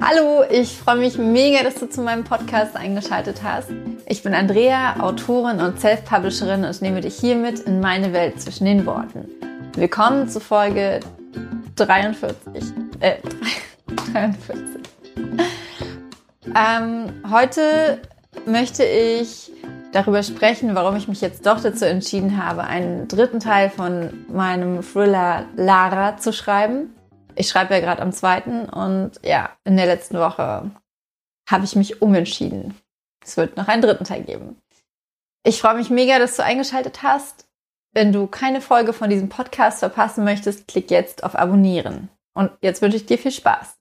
Hallo, ich freue mich mega, dass du zu meinem Podcast eingeschaltet hast. Ich bin Andrea, Autorin und Self-Publisherin und nehme dich hiermit in meine Welt zwischen den Worten. Willkommen zu Folge 43. Äh, 43. Ähm, heute möchte ich darüber sprechen, warum ich mich jetzt doch dazu entschieden habe, einen dritten Teil von meinem Thriller Lara zu schreiben. Ich schreibe ja gerade am zweiten und ja, in der letzten Woche habe ich mich umentschieden. Es wird noch einen dritten Teil geben. Ich freue mich mega, dass du eingeschaltet hast. Wenn du keine Folge von diesem Podcast verpassen möchtest, klick jetzt auf Abonnieren. Und jetzt wünsche ich dir viel Spaß.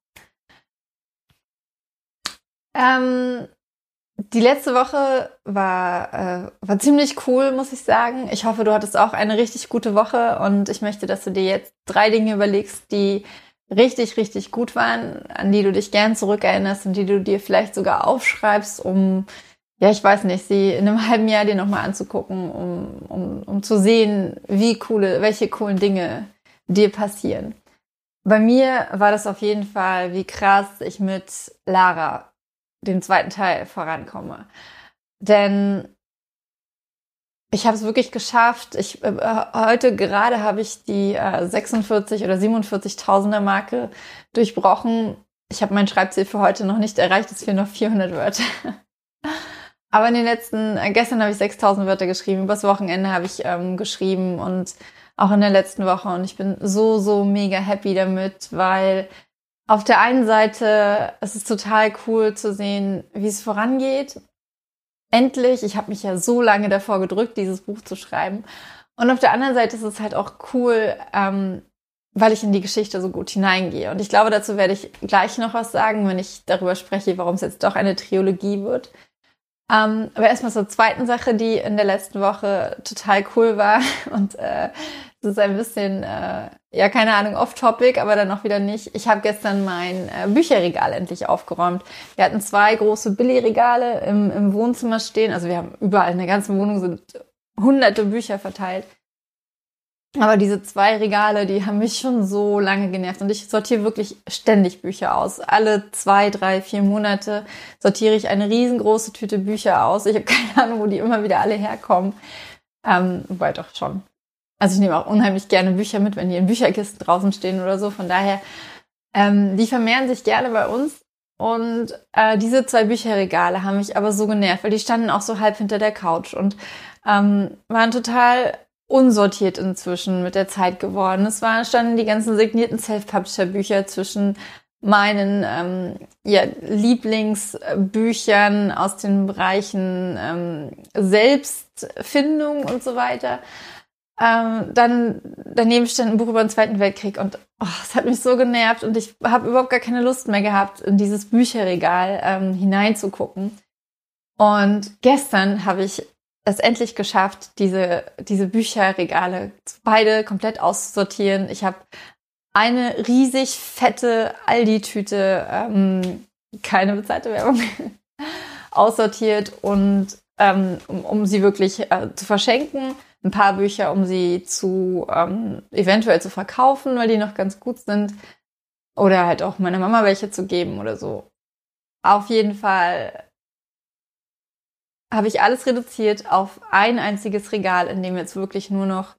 Ähm, die letzte Woche war, äh, war ziemlich cool, muss ich sagen. Ich hoffe, du hattest auch eine richtig gute Woche und ich möchte, dass du dir jetzt drei Dinge überlegst, die richtig, richtig gut waren, an die du dich gern zurückerinnerst und die du dir vielleicht sogar aufschreibst, um, ja, ich weiß nicht, sie in einem halben Jahr dir nochmal anzugucken, um, um, um zu sehen, wie coole, welche coolen Dinge dir passieren. Bei mir war das auf jeden Fall, wie krass ich mit Lara, dem zweiten Teil, vorankomme. Denn ich habe es wirklich geschafft. Ich, äh, heute gerade habe ich die äh, 46 oder 47.000er Marke durchbrochen. Ich habe mein Schreibziel für heute noch nicht erreicht. Es fehlen noch 400 Wörter. Aber in den letzten, äh, gestern habe ich 6.000 Wörter geschrieben. Übers Wochenende habe ich ähm, geschrieben und auch in der letzten Woche. Und ich bin so, so mega happy damit, weil auf der einen Seite es ist total cool zu sehen, wie es vorangeht endlich, ich habe mich ja so lange davor gedrückt, dieses Buch zu schreiben. Und auf der anderen Seite ist es halt auch cool, ähm, weil ich in die Geschichte so gut hineingehe. Und ich glaube, dazu werde ich gleich noch was sagen, wenn ich darüber spreche, warum es jetzt doch eine Trilogie wird. Ähm, aber erstmal zur zweiten Sache, die in der letzten Woche total cool war. Und äh, es ist ein bisschen, äh, ja, keine Ahnung, off-topic, aber dann auch wieder nicht. Ich habe gestern mein äh, Bücherregal endlich aufgeräumt. Wir hatten zwei große Billigregale im, im Wohnzimmer stehen. Also wir haben überall in der ganzen Wohnung sind hunderte Bücher verteilt. Aber diese zwei Regale, die haben mich schon so lange genervt. Und ich sortiere wirklich ständig Bücher aus. Alle zwei, drei, vier Monate sortiere ich eine riesengroße Tüte Bücher aus. Ich habe keine Ahnung, wo die immer wieder alle herkommen. Ähm, wobei doch schon. Also ich nehme auch unheimlich gerne Bücher mit, wenn die in Bücherkisten draußen stehen oder so. Von daher, ähm, die vermehren sich gerne bei uns. Und äh, diese zwei Bücherregale haben mich aber so genervt, weil die standen auch so halb hinter der Couch und ähm, waren total unsortiert inzwischen mit der Zeit geworden. Es waren, standen die ganzen signierten Self-Publisher-Bücher zwischen meinen ähm, ja, Lieblingsbüchern aus den Bereichen ähm, Selbstfindung und so weiter. Ähm, dann daneben stand ein Buch über den Zweiten Weltkrieg und oh, es hat mich so genervt und ich habe überhaupt gar keine Lust mehr gehabt, in dieses Bücherregal ähm, hineinzugucken. Und gestern habe ich es endlich geschafft, diese, diese Bücherregale beide komplett auszusortieren. Ich habe eine riesig fette Aldi-Tüte, ähm, keine bezahlte Werbung, aussortiert und ähm, um, um sie wirklich äh, zu verschenken ein paar Bücher, um sie zu ähm, eventuell zu verkaufen, weil die noch ganz gut sind. Oder halt auch meiner Mama welche zu geben oder so. Auf jeden Fall habe ich alles reduziert auf ein einziges Regal, in dem jetzt wirklich nur noch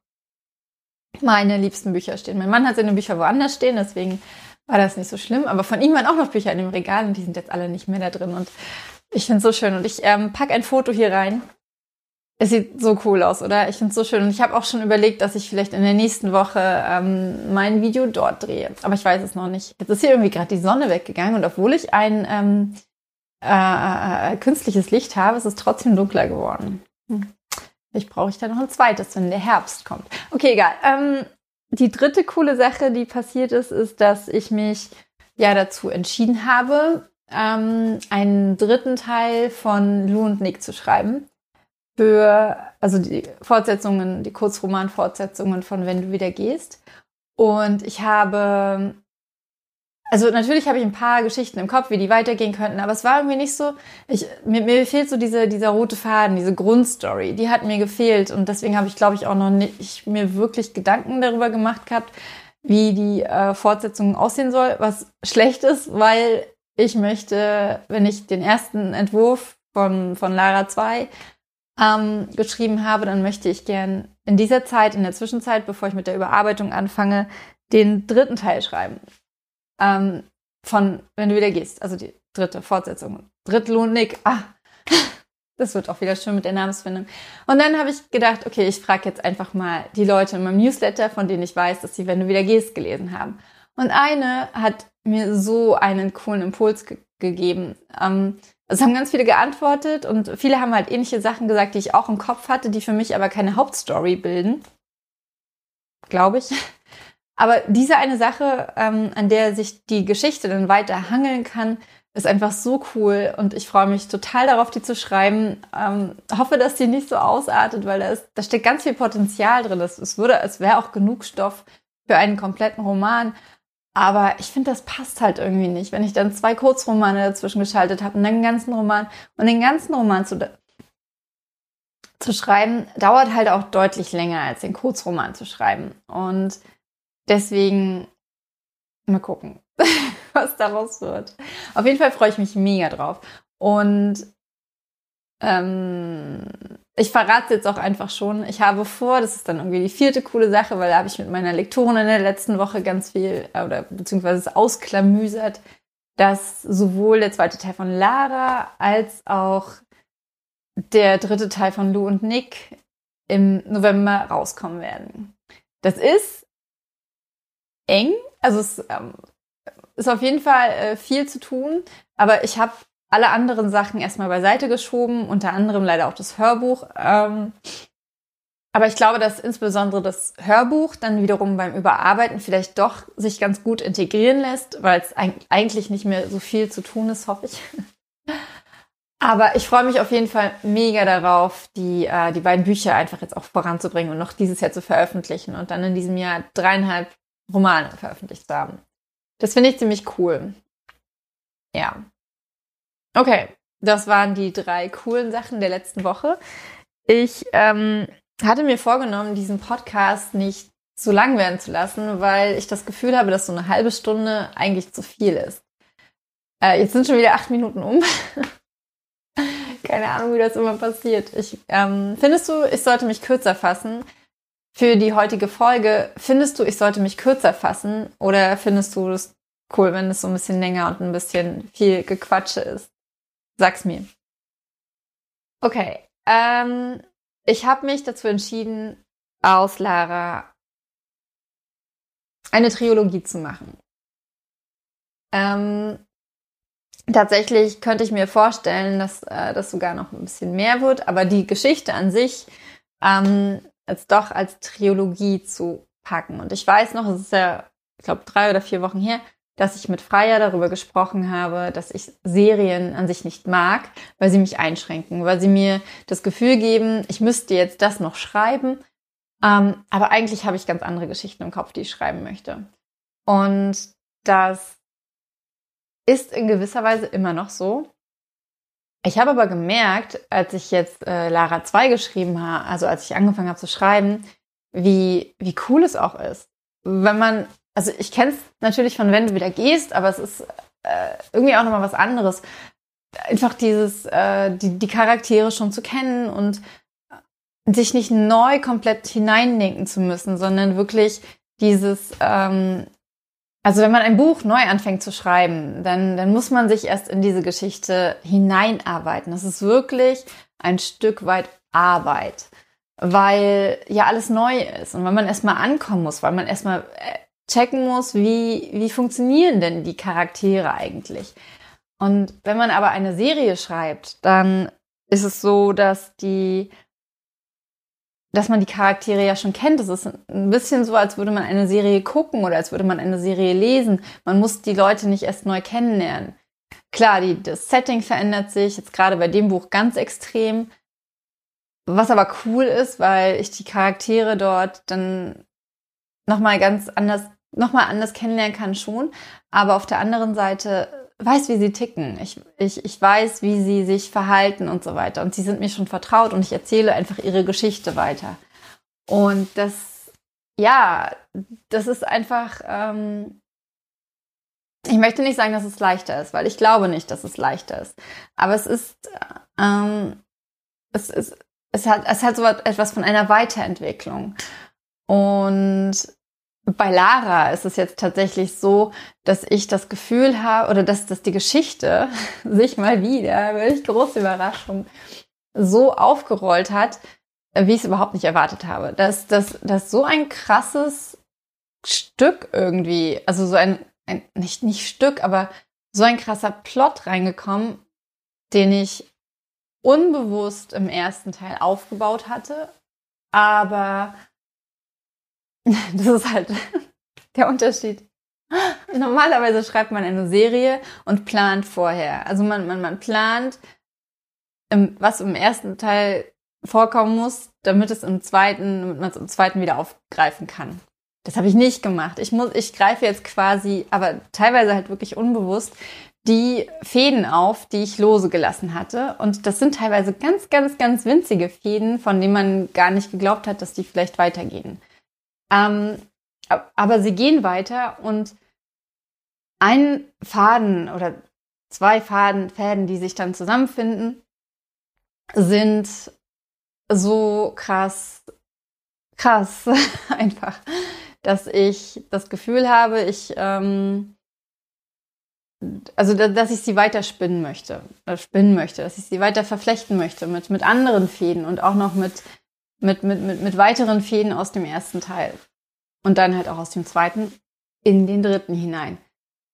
meine liebsten Bücher stehen. Mein Mann hat seine Bücher woanders stehen, deswegen war das nicht so schlimm. Aber von ihm waren auch noch Bücher in dem Regal und die sind jetzt alle nicht mehr da drin. Und ich finde es so schön. Und ich ähm, packe ein Foto hier rein es sieht so cool aus, oder? Ich finde es so schön. Und ich habe auch schon überlegt, dass ich vielleicht in der nächsten Woche ähm, mein Video dort drehe. Aber ich weiß es noch nicht. Jetzt ist hier irgendwie gerade die Sonne weggegangen und obwohl ich ein ähm, äh, äh, künstliches Licht habe, ist es trotzdem dunkler geworden. Hm. Vielleicht brauche ich da noch ein zweites, wenn der Herbst kommt. Okay, egal. Ähm, die dritte coole Sache, die passiert ist, ist, dass ich mich ja dazu entschieden habe, ähm, einen dritten Teil von Lou und Nick zu schreiben für, also die Fortsetzungen, die Kurzroman-Fortsetzungen von Wenn du wieder gehst. Und ich habe, also natürlich habe ich ein paar Geschichten im Kopf, wie die weitergehen könnten, aber es war irgendwie nicht so, ich, mir, mir fehlt so diese, dieser rote Faden, diese Grundstory, die hat mir gefehlt und deswegen habe ich, glaube ich, auch noch nicht mir wirklich Gedanken darüber gemacht gehabt, wie die äh, Fortsetzung aussehen soll, was schlecht ist, weil ich möchte, wenn ich den ersten Entwurf von, von Lara 2 ähm, geschrieben habe, dann möchte ich gern in dieser Zeit, in der Zwischenzeit, bevor ich mit der Überarbeitung anfange, den dritten Teil schreiben. Ähm, von Wenn du wieder gehst, also die dritte Fortsetzung. Drittlohn Nick. Ah, das wird auch wieder schön mit der Namensfindung. Und dann habe ich gedacht, okay, ich frage jetzt einfach mal die Leute in meinem Newsletter, von denen ich weiß, dass sie Wenn du wieder gehst gelesen haben. Und eine hat mir so einen coolen Impuls ge gegeben. Ähm, es haben ganz viele geantwortet und viele haben halt ähnliche Sachen gesagt, die ich auch im Kopf hatte, die für mich aber keine Hauptstory bilden. Glaube ich. Aber diese eine Sache, ähm, an der sich die Geschichte dann weiter hangeln kann, ist einfach so cool und ich freue mich total darauf, die zu schreiben. Ähm, hoffe, dass die nicht so ausartet, weil da, ist, da steckt ganz viel Potenzial drin. Es, es es wäre auch genug Stoff für einen kompletten Roman. Aber ich finde, das passt halt irgendwie nicht, wenn ich dann zwei Kurzromane dazwischen geschaltet habe und dann den ganzen Roman und den ganzen Roman zu, zu schreiben, dauert halt auch deutlich länger als den Kurzroman zu schreiben. Und deswegen mal gucken, was daraus wird. Auf jeden Fall freue ich mich mega drauf. Und ähm, ich verrate jetzt auch einfach schon. Ich habe vor, das ist dann irgendwie die vierte coole Sache, weil da habe ich mit meiner Lektorin in der letzten Woche ganz viel, äh, oder beziehungsweise es ausklamüsert, dass sowohl der zweite Teil von Lara als auch der dritte Teil von Lou und Nick im November rauskommen werden. Das ist eng, also es ähm, ist auf jeden Fall äh, viel zu tun, aber ich habe alle anderen Sachen erstmal beiseite geschoben, unter anderem leider auch das Hörbuch. Ähm, aber ich glaube, dass insbesondere das Hörbuch dann wiederum beim Überarbeiten vielleicht doch sich ganz gut integrieren lässt, weil es eigentlich nicht mehr so viel zu tun ist, hoffe ich. Aber ich freue mich auf jeden Fall mega darauf, die, äh, die beiden Bücher einfach jetzt auch voranzubringen und noch dieses Jahr zu veröffentlichen und dann in diesem Jahr dreieinhalb Romane veröffentlicht zu haben. Das finde ich ziemlich cool. Ja. Okay, das waren die drei coolen Sachen der letzten Woche. Ich ähm, hatte mir vorgenommen, diesen Podcast nicht so lang werden zu lassen, weil ich das Gefühl habe, dass so eine halbe Stunde eigentlich zu viel ist. Äh, jetzt sind schon wieder acht Minuten um. Keine Ahnung, wie das immer passiert. Ich, ähm, findest du, ich sollte mich kürzer fassen? Für die heutige Folge, findest du, ich sollte mich kürzer fassen? Oder findest du es cool, wenn es so ein bisschen länger und ein bisschen viel Gequatsche ist? Sag's mir. Okay. Ähm, ich habe mich dazu entschieden, aus Lara eine Trilogie zu machen. Ähm, tatsächlich könnte ich mir vorstellen, dass äh, das sogar noch ein bisschen mehr wird, aber die Geschichte an sich ähm, als doch als Trilogie zu packen. Und ich weiß noch, es ist ja, ich glaube, drei oder vier Wochen her, dass ich mit Freier darüber gesprochen habe, dass ich Serien an sich nicht mag, weil sie mich einschränken, weil sie mir das Gefühl geben, ich müsste jetzt das noch schreiben, ähm, aber eigentlich habe ich ganz andere Geschichten im Kopf, die ich schreiben möchte. Und das ist in gewisser Weise immer noch so. Ich habe aber gemerkt, als ich jetzt äh, Lara 2 geschrieben habe, also als ich angefangen habe zu schreiben, wie, wie cool es auch ist, wenn man also ich kenne es natürlich von wenn du wieder gehst, aber es ist äh, irgendwie auch nochmal was anderes. Einfach dieses, äh, die, die Charaktere schon zu kennen und sich nicht neu komplett hineindenken zu müssen, sondern wirklich dieses, ähm, also wenn man ein Buch neu anfängt zu schreiben, dann, dann muss man sich erst in diese Geschichte hineinarbeiten. Das ist wirklich ein Stück weit Arbeit, weil ja alles neu ist und weil man erstmal ankommen muss, weil man erstmal äh, checken muss, wie, wie funktionieren denn die Charaktere eigentlich. Und wenn man aber eine Serie schreibt, dann ist es so, dass die, dass man die Charaktere ja schon kennt. Es ist ein bisschen so, als würde man eine Serie gucken oder als würde man eine Serie lesen. Man muss die Leute nicht erst neu kennenlernen. Klar, die, das Setting verändert sich, jetzt gerade bei dem Buch ganz extrem. Was aber cool ist, weil ich die Charaktere dort dann nochmal ganz anders nochmal anders kennenlernen kann schon, aber auf der anderen Seite weiß, wie sie ticken. Ich, ich, ich weiß, wie sie sich verhalten und so weiter. Und sie sind mir schon vertraut und ich erzähle einfach ihre Geschichte weiter. Und das, ja, das ist einfach, ähm, ich möchte nicht sagen, dass es leichter ist, weil ich glaube nicht, dass es leichter ist. Aber es ist, ähm, es, ist, es hat, es hat so etwas von einer Weiterentwicklung. Und bei Lara ist es jetzt tatsächlich so, dass ich das Gefühl habe, oder dass, dass die Geschichte sich mal wieder, welch große Überraschung, so aufgerollt hat, wie ich es überhaupt nicht erwartet habe. Dass, dass, dass so ein krasses Stück irgendwie, also so ein, ein nicht, nicht Stück, aber so ein krasser Plot reingekommen, den ich unbewusst im ersten Teil aufgebaut hatte, aber das ist halt der Unterschied. Normalerweise schreibt man eine Serie und plant vorher. Also man, man, man plant, was im ersten Teil vorkommen muss, damit es im zweiten, damit man es im zweiten wieder aufgreifen kann. Das habe ich nicht gemacht. Ich muss, ich greife jetzt quasi, aber teilweise halt wirklich unbewusst die Fäden auf, die ich lose gelassen hatte. Und das sind teilweise ganz, ganz, ganz winzige Fäden, von denen man gar nicht geglaubt hat, dass die vielleicht weitergehen. Ähm, aber sie gehen weiter und ein Faden oder zwei Faden, Fäden, die sich dann zusammenfinden, sind so krass, krass einfach, dass ich das Gefühl habe, ich, ähm, also dass ich sie weiter spinnen möchte, äh, spinnen möchte, dass ich sie weiter verflechten möchte mit, mit anderen Fäden und auch noch mit, mit, mit, mit, mit weiteren Fäden aus dem ersten Teil. Und dann halt auch aus dem zweiten in den dritten hinein.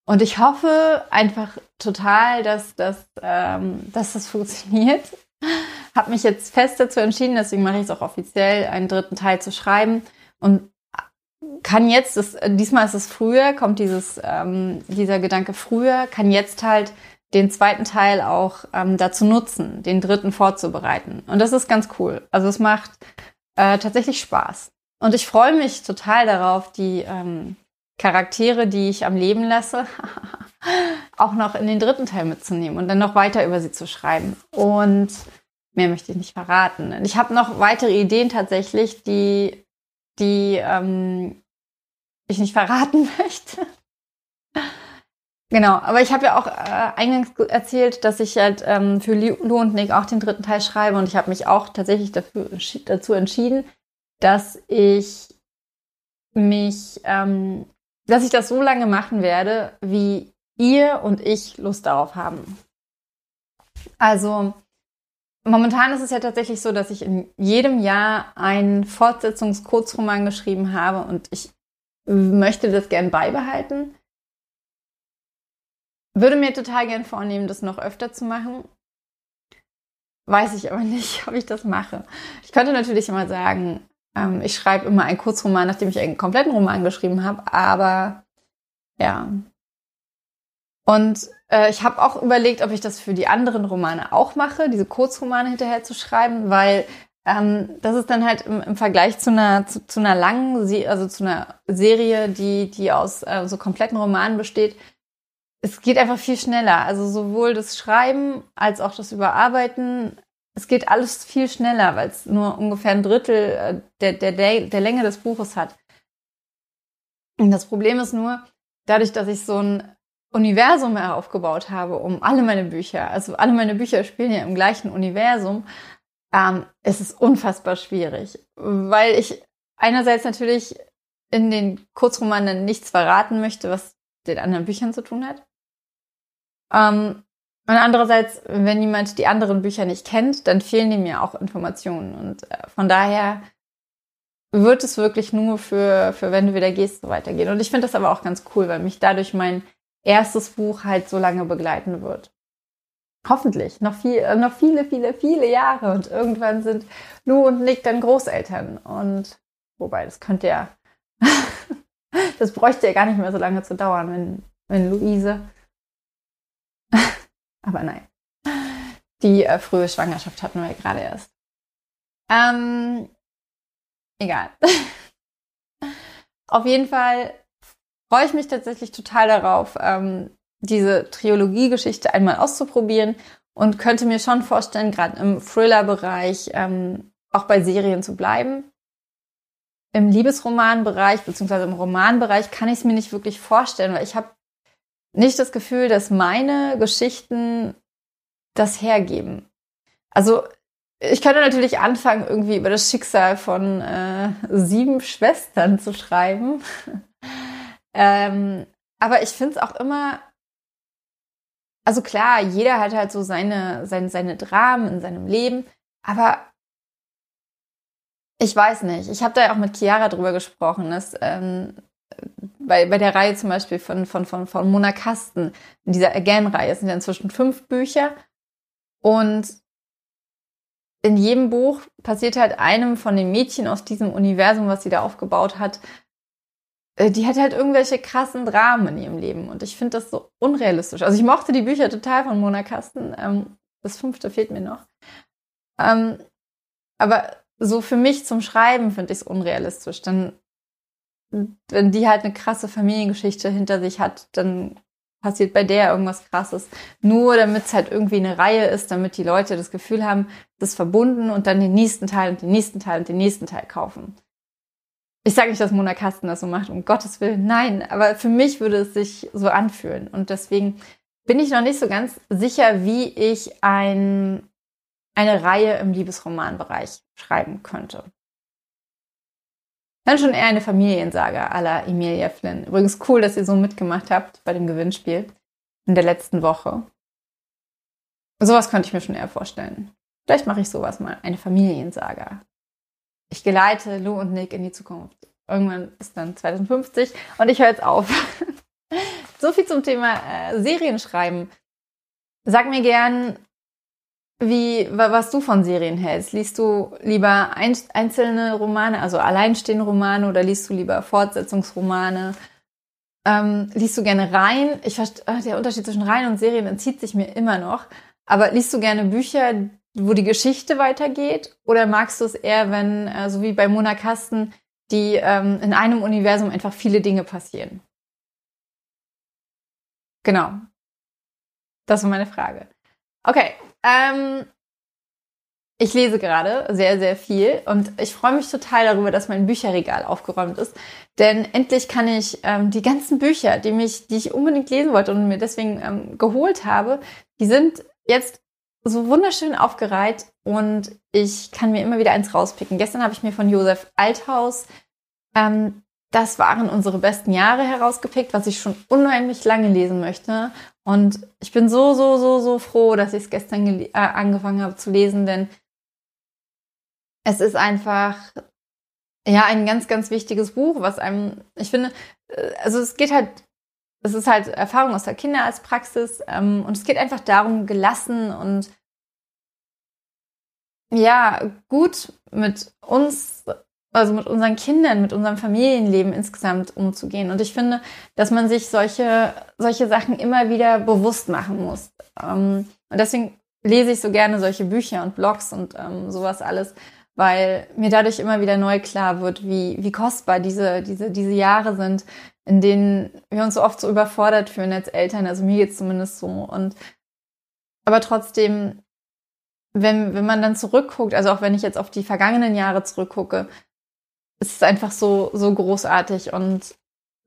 Und ich hoffe einfach total, dass, dass, ähm, dass das funktioniert. Habe mich jetzt fest dazu entschieden, deswegen mache ich es auch offiziell, einen dritten Teil zu schreiben. Und kann jetzt, das, diesmal ist es früher, kommt dieses, ähm, dieser Gedanke früher, kann jetzt halt den zweiten Teil auch ähm, dazu nutzen, den dritten vorzubereiten. Und das ist ganz cool. Also es macht äh, tatsächlich Spaß. Und ich freue mich total darauf, die ähm, Charaktere, die ich am Leben lasse, auch noch in den dritten Teil mitzunehmen und dann noch weiter über sie zu schreiben. Und mehr möchte ich nicht verraten. Ich habe noch weitere Ideen tatsächlich, die, die ähm, ich nicht verraten möchte. Genau, aber ich habe ja auch äh, eingangs erzählt, dass ich halt ähm, für Lu und Nick auch den dritten Teil schreibe und ich habe mich auch tatsächlich dafür, dazu entschieden, dass ich mich, ähm, dass ich das so lange machen werde, wie ihr und ich Lust darauf haben. Also Momentan ist es ja tatsächlich so, dass ich in jedem Jahr einen Fortsetzungskurzroman geschrieben habe und ich möchte das gern beibehalten. Würde mir total gern vornehmen, das noch öfter zu machen. Weiß ich aber nicht, ob ich das mache. Ich könnte natürlich immer sagen, ähm, ich schreibe immer einen Kurzroman, nachdem ich einen kompletten Roman geschrieben habe, aber ja, und äh, ich habe auch überlegt, ob ich das für die anderen Romane auch mache, diese Kurzromane hinterher zu schreiben, weil ähm, das ist dann halt im, im Vergleich zu einer zu, zu, einer langen, Se also zu einer Serie, die die aus äh, so kompletten Romanen besteht. Es geht einfach viel schneller. Also sowohl das Schreiben als auch das Überarbeiten. Es geht alles viel schneller, weil es nur ungefähr ein Drittel äh, der, der, der, Länge des Buches hat. Und das Problem ist nur, dadurch, dass ich so ein Universum aufgebaut habe um alle meine Bücher, also alle meine Bücher spielen ja im gleichen Universum, ähm, ist es unfassbar schwierig, weil ich einerseits natürlich in den Kurzromanen nichts verraten möchte, was den anderen Büchern zu tun hat. Ähm, und andererseits, wenn jemand die anderen Bücher nicht kennt, dann fehlen ihm ja auch Informationen. Und äh, von daher wird es wirklich nur für, für wenn du wieder gehst, so weitergehen. Und ich finde das aber auch ganz cool, weil mich dadurch mein erstes Buch halt so lange begleiten wird. Hoffentlich noch viel, äh, noch viele, viele, viele Jahre und irgendwann sind Lou und Nick dann Großeltern und wobei das könnte ja, das bräuchte ja gar nicht mehr so lange zu dauern, wenn, wenn Luise, aber nein, die äh, frühe Schwangerschaft hatten wir gerade erst. Ähm, egal. Auf jeden Fall freue ich mich tatsächlich total darauf, ähm, diese Trilogie-Geschichte einmal auszuprobieren und könnte mir schon vorstellen, gerade im Thriller-Bereich ähm, auch bei Serien zu bleiben. Im Liebesroman-Bereich beziehungsweise im Romanbereich kann ich es mir nicht wirklich vorstellen, weil ich habe nicht das Gefühl, dass meine Geschichten das hergeben. Also ich könnte natürlich anfangen, irgendwie über das Schicksal von äh, sieben Schwestern zu schreiben. ähm, aber ich finde es auch immer, also klar, jeder hat halt so seine, seine, seine Dramen in seinem Leben, aber ich weiß nicht. Ich habe da ja auch mit Chiara drüber gesprochen, dass ähm, bei, bei der Reihe zum Beispiel von, von, von, von Mona Kasten, in dieser Again-Reihe, sind ja inzwischen fünf Bücher. Und in jedem Buch passiert halt einem von den Mädchen aus diesem Universum, was sie da aufgebaut hat, äh, die hat halt irgendwelche krassen Dramen in ihrem Leben. Und ich finde das so unrealistisch. Also ich mochte die Bücher total von Mona Kasten. Ähm, das fünfte fehlt mir noch. Ähm, aber so für mich zum Schreiben finde ich es unrealistisch. Dann, wenn die halt eine krasse Familiengeschichte hinter sich hat, dann passiert bei der irgendwas Krasses. Nur damit es halt irgendwie eine Reihe ist, damit die Leute das Gefühl haben, das ist verbunden und dann den nächsten Teil und den nächsten Teil und den nächsten Teil kaufen. Ich sage nicht, dass Mona Kasten das so macht, um Gottes Willen, nein, aber für mich würde es sich so anfühlen. Und deswegen bin ich noch nicht so ganz sicher, wie ich ein, eine Reihe im Liebesromanbereich schreiben könnte. Dann schon eher eine Familiensage à la Emilia Flynn. Übrigens cool, dass ihr so mitgemacht habt bei dem Gewinnspiel in der letzten Woche. Sowas könnte ich mir schon eher vorstellen. Vielleicht mache ich sowas mal, eine Familiensaga. Ich geleite Lou und Nick in die Zukunft. Irgendwann ist dann 2050 und ich höre jetzt auf. so viel zum Thema äh, Serienschreiben. Sag mir gern, wie, was du von Serien hältst. Liest du lieber einzelne Romane, also alleinstehende Romane, oder liest du lieber Fortsetzungsromane? Ähm, liest du gerne Reihen? Ich verstehe, ah, der Unterschied zwischen Reihen und Serien entzieht sich mir immer noch. Aber liest du gerne Bücher, wo die Geschichte weitergeht? Oder magst du es eher, wenn, äh, so wie bei Mona Kasten, die ähm, in einem Universum einfach viele Dinge passieren? Genau. Das war meine Frage. Okay, ähm, ich lese gerade sehr, sehr viel und ich freue mich total darüber, dass mein Bücherregal aufgeräumt ist. Denn endlich kann ich ähm, die ganzen Bücher, die, mich, die ich unbedingt lesen wollte und mir deswegen ähm, geholt habe, die sind jetzt so wunderschön aufgereiht und ich kann mir immer wieder eins rauspicken. Gestern habe ich mir von Josef Althaus ähm, das waren unsere besten Jahre herausgepickt, was ich schon unheimlich lange lesen möchte. Und ich bin so, so, so, so froh, dass ich es gestern äh, angefangen habe zu lesen, denn es ist einfach ja ein ganz, ganz wichtiges Buch, was einem, ich finde, äh, also es geht halt, es ist halt Erfahrung aus der Kinderarztpraxis ähm, und es geht einfach darum, gelassen und ja, gut mit uns also mit unseren Kindern, mit unserem Familienleben insgesamt umzugehen. Und ich finde, dass man sich solche, solche Sachen immer wieder bewusst machen muss. Ähm, und deswegen lese ich so gerne solche Bücher und Blogs und ähm, sowas alles, weil mir dadurch immer wieder neu klar wird, wie, wie kostbar diese, diese, diese Jahre sind, in denen wir uns so oft so überfordert fühlen als Eltern. Also mir geht's zumindest so. Und aber trotzdem, wenn, wenn man dann zurückguckt, also auch wenn ich jetzt auf die vergangenen Jahre zurückgucke, es ist einfach so, so großartig und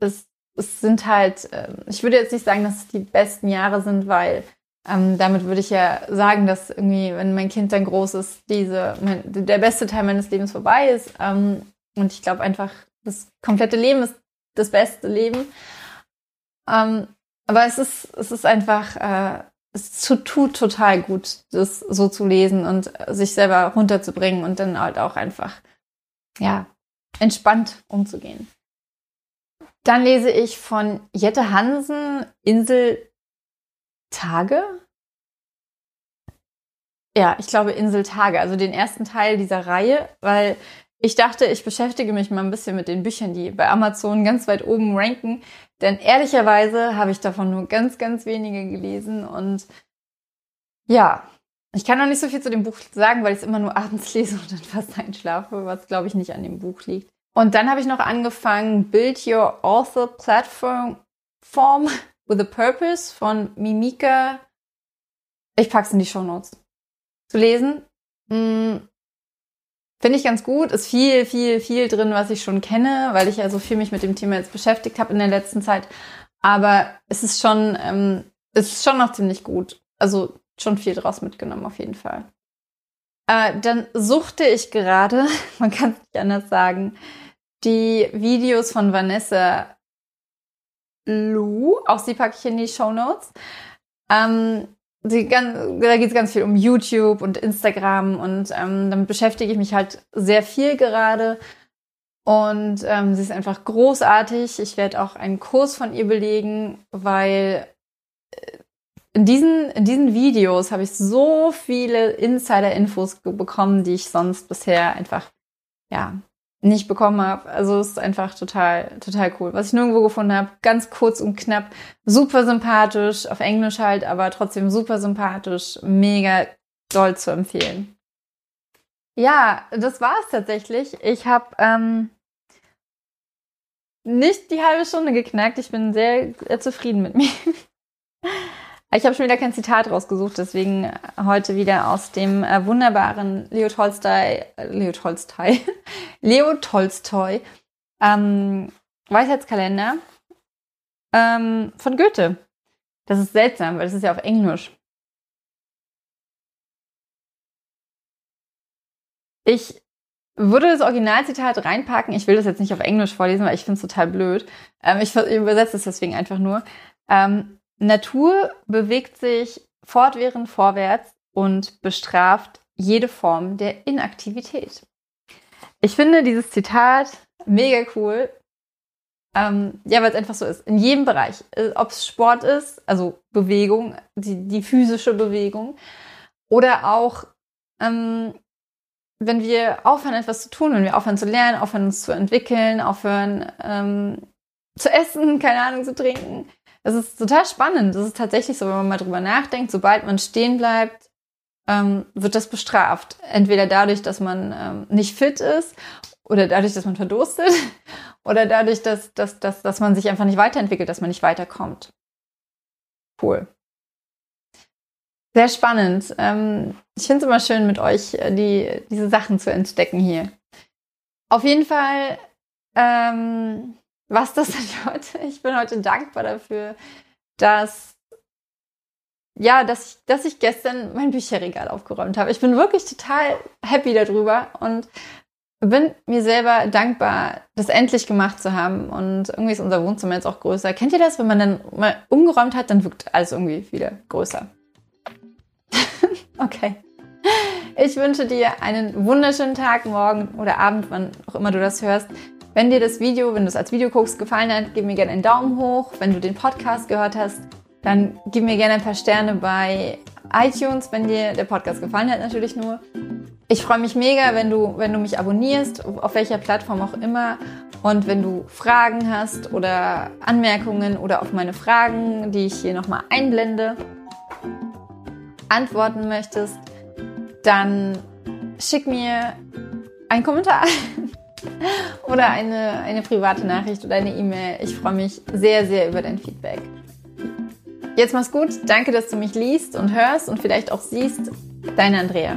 es, es sind halt, ähm, ich würde jetzt nicht sagen, dass es die besten Jahre sind, weil ähm, damit würde ich ja sagen, dass irgendwie, wenn mein Kind dann groß ist, diese, mein, der beste Teil meines Lebens vorbei ist. Ähm, und ich glaube einfach, das komplette Leben ist das beste Leben. Ähm, aber es ist, es ist einfach, äh, es tut total gut, das so zu lesen und sich selber runterzubringen und dann halt auch einfach, ja, entspannt umzugehen. Dann lese ich von Jette Hansen Insel Tage. Ja, ich glaube Insel Tage, also den ersten Teil dieser Reihe, weil ich dachte, ich beschäftige mich mal ein bisschen mit den Büchern, die bei Amazon ganz weit oben ranken. Denn ehrlicherweise habe ich davon nur ganz, ganz wenige gelesen. Und ja, ich kann noch nicht so viel zu dem Buch sagen, weil ich es immer nur abends lese und dann fast einschlafe, was glaube ich nicht an dem Buch liegt. Und dann habe ich noch angefangen Build Your Author Platform Form with a Purpose von Mimika. Ich pack's in die Show Notes. Zu lesen. Hm, Finde ich ganz gut. Ist viel, viel, viel drin, was ich schon kenne, weil ich ja so viel mich mit dem Thema jetzt beschäftigt habe in der letzten Zeit. Aber es ist schon, ähm, es ist schon noch ziemlich gut. Also schon viel draus mitgenommen, auf jeden Fall. Äh, dann suchte ich gerade, man kann es nicht anders sagen, die Videos von Vanessa Lou. Auch sie packe ich in die Show Notes. Ähm, ganz, da geht es ganz viel um YouTube und Instagram und ähm, damit beschäftige ich mich halt sehr viel gerade. Und ähm, sie ist einfach großartig. Ich werde auch einen Kurs von ihr belegen, weil äh, in diesen, in diesen Videos habe ich so viele Insider-Infos bekommen, die ich sonst bisher einfach, ja, nicht bekommen habe. Also es ist einfach total, total cool. Was ich nirgendwo gefunden habe, ganz kurz und knapp, super sympathisch, auf Englisch halt, aber trotzdem super sympathisch, mega doll zu empfehlen. Ja, das war es tatsächlich. Ich habe ähm, nicht die halbe Stunde geknackt. Ich bin sehr, sehr zufrieden mit mir. Ich habe schon wieder kein Zitat rausgesucht, deswegen heute wieder aus dem äh, wunderbaren Leo Tolstoi, äh, Leo Tolstoi, Leo Tolstoi, ähm, Weisheitskalender ähm, von Goethe. Das ist seltsam, weil das ist ja auf Englisch. Ich würde das Originalzitat reinpacken. Ich will das jetzt nicht auf Englisch vorlesen, weil ich finde es total blöd. Ähm, ich übersetze es deswegen einfach nur. Ähm, Natur bewegt sich fortwährend vorwärts und bestraft jede Form der Inaktivität. Ich finde dieses Zitat mega cool. Ähm, ja, weil es einfach so ist. In jedem Bereich. Äh, Ob es Sport ist, also Bewegung, die, die physische Bewegung, oder auch, ähm, wenn wir aufhören, etwas zu tun, wenn wir aufhören zu lernen, aufhören uns zu entwickeln, aufhören ähm, zu essen, keine Ahnung, zu trinken, es ist total spannend. Es ist tatsächlich so, wenn man mal drüber nachdenkt, sobald man stehen bleibt, ähm, wird das bestraft. Entweder dadurch, dass man ähm, nicht fit ist oder dadurch, dass man verdurstet oder dadurch, dass, dass, dass, dass man sich einfach nicht weiterentwickelt, dass man nicht weiterkommt. Cool. Sehr spannend. Ähm, ich finde es immer schön, mit euch äh, die, diese Sachen zu entdecken hier. Auf jeden Fall ähm, was das denn heute? Ich bin heute dankbar dafür, dass ja, dass ich, dass ich gestern mein Bücherregal aufgeräumt habe. Ich bin wirklich total happy darüber und bin mir selber dankbar, das endlich gemacht zu haben. Und irgendwie ist unser Wohnzimmer jetzt auch größer. Kennt ihr das? Wenn man dann mal umgeräumt hat, dann wirkt alles irgendwie wieder größer. okay. Ich wünsche dir einen wunderschönen Tag, morgen oder Abend, wann auch immer du das hörst. Wenn dir das Video, wenn du es als Video guckst, gefallen hat, gib mir gerne einen Daumen hoch. Wenn du den Podcast gehört hast, dann gib mir gerne ein paar Sterne bei iTunes, wenn dir der Podcast gefallen hat, natürlich nur. Ich freue mich mega, wenn du, wenn du mich abonnierst, auf welcher Plattform auch immer. Und wenn du Fragen hast oder Anmerkungen oder auf meine Fragen, die ich hier nochmal einblende, antworten möchtest, dann schick mir einen Kommentar. oder eine, eine private Nachricht oder eine E-Mail. Ich freue mich sehr, sehr über dein Feedback. Jetzt mach's gut. Danke, dass du mich liest und hörst und vielleicht auch siehst. Deine Andrea.